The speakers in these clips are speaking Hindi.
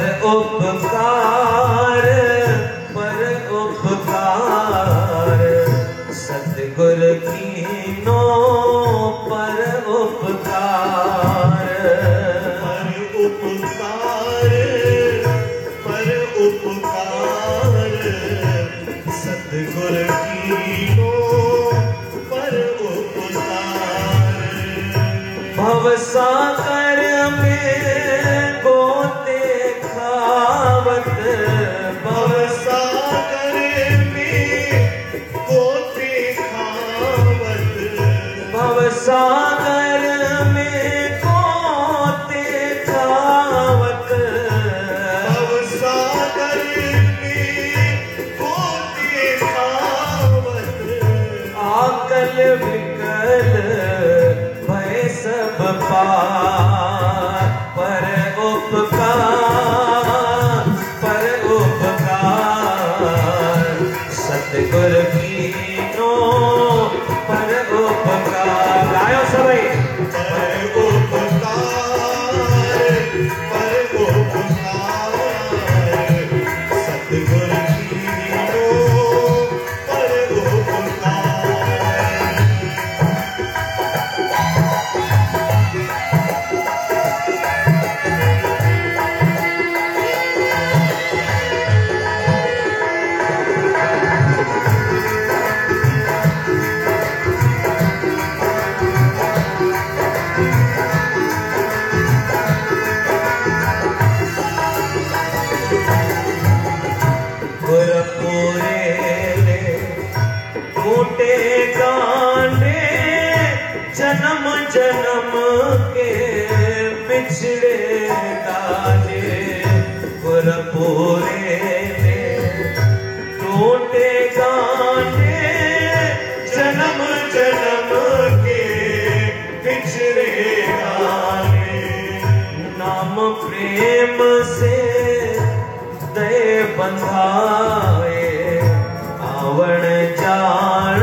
पर उपकार पर उपकार। सतगुर कीनो पर उपकार। पर उपकार पर उपकार। सतगुर कीनो पर उपकार। भवसागर भवसागर सतगुर कीनो जन्म जन्म के गाने गुरपुरे ले टूटे गांडे जन्म जन्म के बिछड़े गाने नाम प्रेम से दे बंधाए आवण जान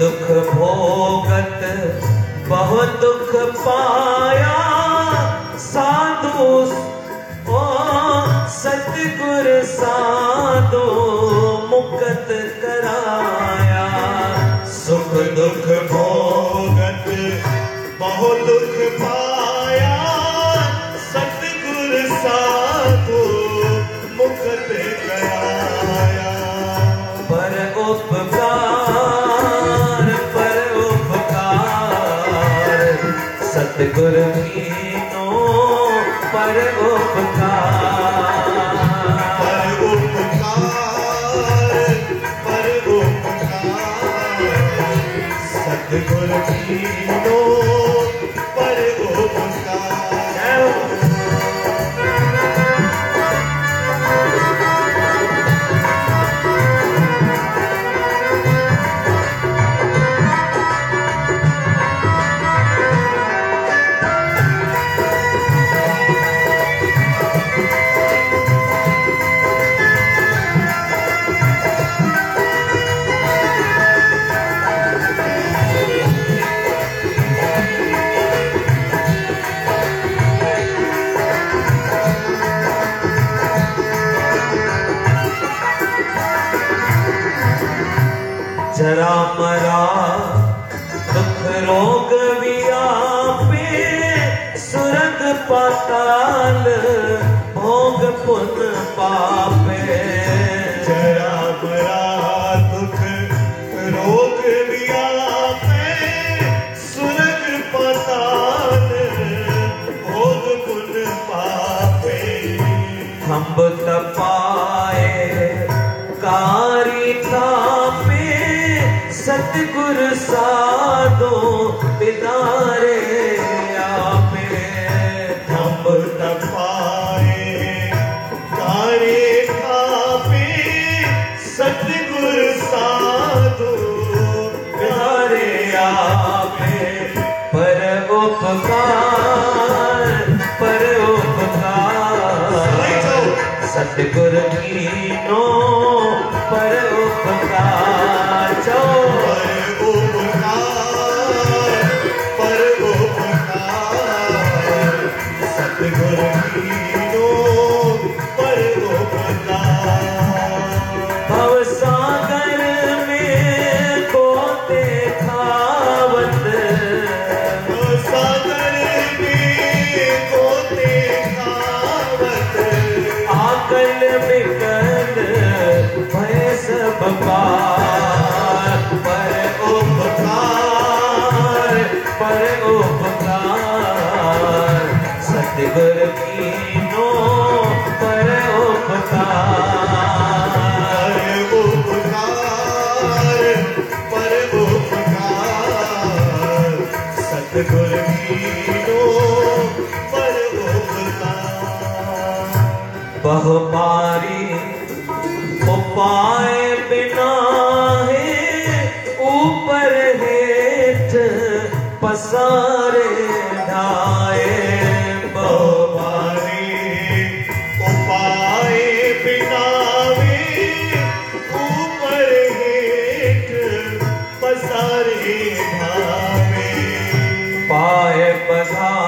दुख भोगत बहुत दुख पाया। साधु ओ सतगुर साधु मुक्त कराया। सुख दुख पाया सतगुर मुक्त पर उपकार पर उपकार पर उपकार। पर उपकार पर उपकार सतगुर पाताल भोग पुन पापे। तिगर पर उपकार। उपकार पर उपकार। उपाय बिना है ऊपर हेठ पसंद भावे पाय पधा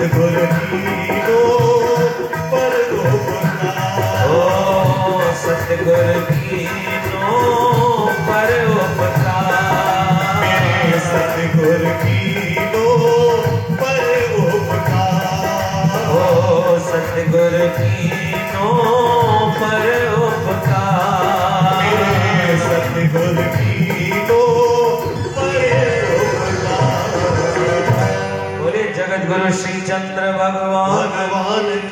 सतगुर कीनो पर उपता सतगुर कीनो पर उपता ओ सतगुर की चंद्र भगवान। भगवान